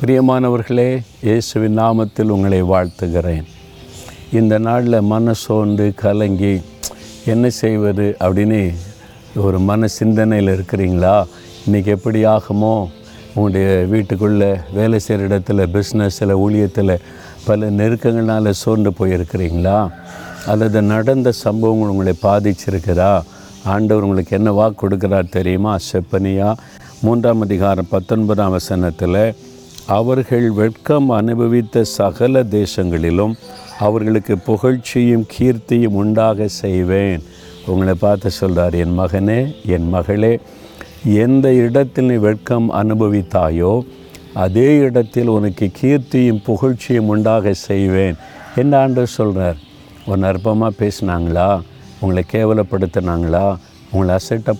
பிரியமானவர்களே இயேசுவின் நாமத்தில் உங்களை வாழ்த்துகிறேன். இந்த நாளில் மன சோர்ந்து கலங்கி என்ன செய்வது? அப்படின்னு ஒரு மன சிந்தனையில் இருக்கிறீங்களா? இன்றைக்கி எப்படி ஆகுமோ? உங்களுடைய வீட்டுக்குள்ளே வேலை செய்கிற இடத்துல பிஸ்னஸில் ஊழியத்தில் பல நெருக்கங்களால் சோர்ந்து போயிருக்கிறீங்களா? அல்லது நடந்த சம்பவங்கள் உங்களை பாதிச்சிருக்கிறா ஆண்டவர் உங்களுக்கு என்ன வாக்கு கொடுக்குறார் தெரியுமா? செப்பனியா மூன்றாம் அதிகாரம் பத்தொன்பதாம் வசனத்தில் அவர்கள் வெட்கம் அனுபவித்த சகல தேசங்களிலும் அவர்களுக்கு புகழ்ச்சியும் கீர்த்தியும் உண்டாக செய்வேன். உங்களை பார்த்து சொல்கிறார் என் மகனே என் மகளே எந்த இடத்தில் நீ வெட்கம் அனுபவித்தாயோ அதே இடத்தில் உனக்கு கீர்த்தியும் புகழ்ச்சியும் உண்டாக செய்வேன். என்ன ஆண்டு சொல்கிறார் உன் அற்பமாக பேசினாங்களா? உங்களை கேவலப்படுத்தினாங்களா? உங்களை அசட்டை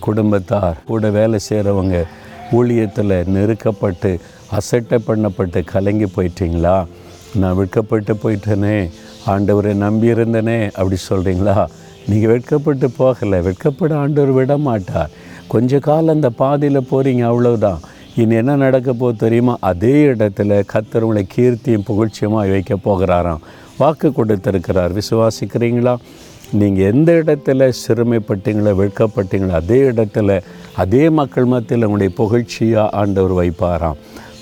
குடும்பத்தார் கூட வேலை செய்கிறவங்க ஊழியத்தில் நெருக்கப்பட்டு அசட்டை பண்ணப்பட்டு கலங்கி போயிட்டீங்களா? நான் வெட்கப்பட்டு போயிட்டேனே ஆண்டவரை நம்பியிருந்தனே அப்படி சொல்கிறீங்களா நீங்கள் வெட்கப்பட்டு போகலை வெட்கப்பட ஆண்டவர் விட மாட்டார் கொஞ்ச காலம் அந்த பாதியில் போகிறீங்க அவ்வளோதான் இனி என்ன நடக்க போகுது தெரியுமா? அதே இடத்துல கர்த்தர் கீர்த்தியும் புகழ்ச்சியுமாக வைக்க போகிறாராம். வாக்கு கொடுத்திருக்கிறார். விசுவாசிக்கிறீங்களா? நீங்கள் எந்த இடத்துல சிறுமைப்பட்டீங்களோ வெட்கப்பட்டீங்களோ அதே இடத்துல அதே மக்கள் மத்தியில் உங்களுடைய புகழ்ச்சியாக ஆண்டவர் வைப்பாராம்.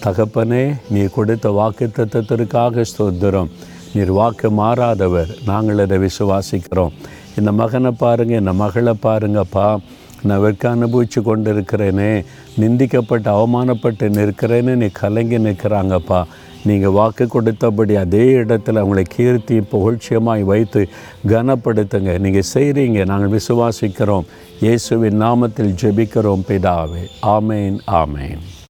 தகப்பனே நீ கொடுத்த வாக்கு தத்துவத்திற்காக ஸ்தோத்திரம். நீர் வாக்கு மாறாதவர். நாங்கள் அதை விசுவாசிக்கிறோம். இந்த மகனை பாருங்கள் இந்த மகளை பாருங்கப்பா. நான் வெட்க அனுபவித்து கொண்டு இருக்கிறேனே நிந்திக்கப்பட்டு அவமானப்பட்டு நிற்கிறேன்னு நீ கலங்கி நிற்கிறாங்கப்பா. நீங்கள் வாக்கு கொடுத்தபடி அதே இடத்துல அவங்களை கீர்த்தி புகழ்ச்சியமாய் வைத்து கனப்படுத்துங்க. நீங்கள் செய்கிறீங்க நாங்கள் விசுவாசிக்கிறோம். இயேசுவின் நாமத்தில் ஜெபிக்கிறோம் பிதாவே. ஆமேன் ஆமேன்.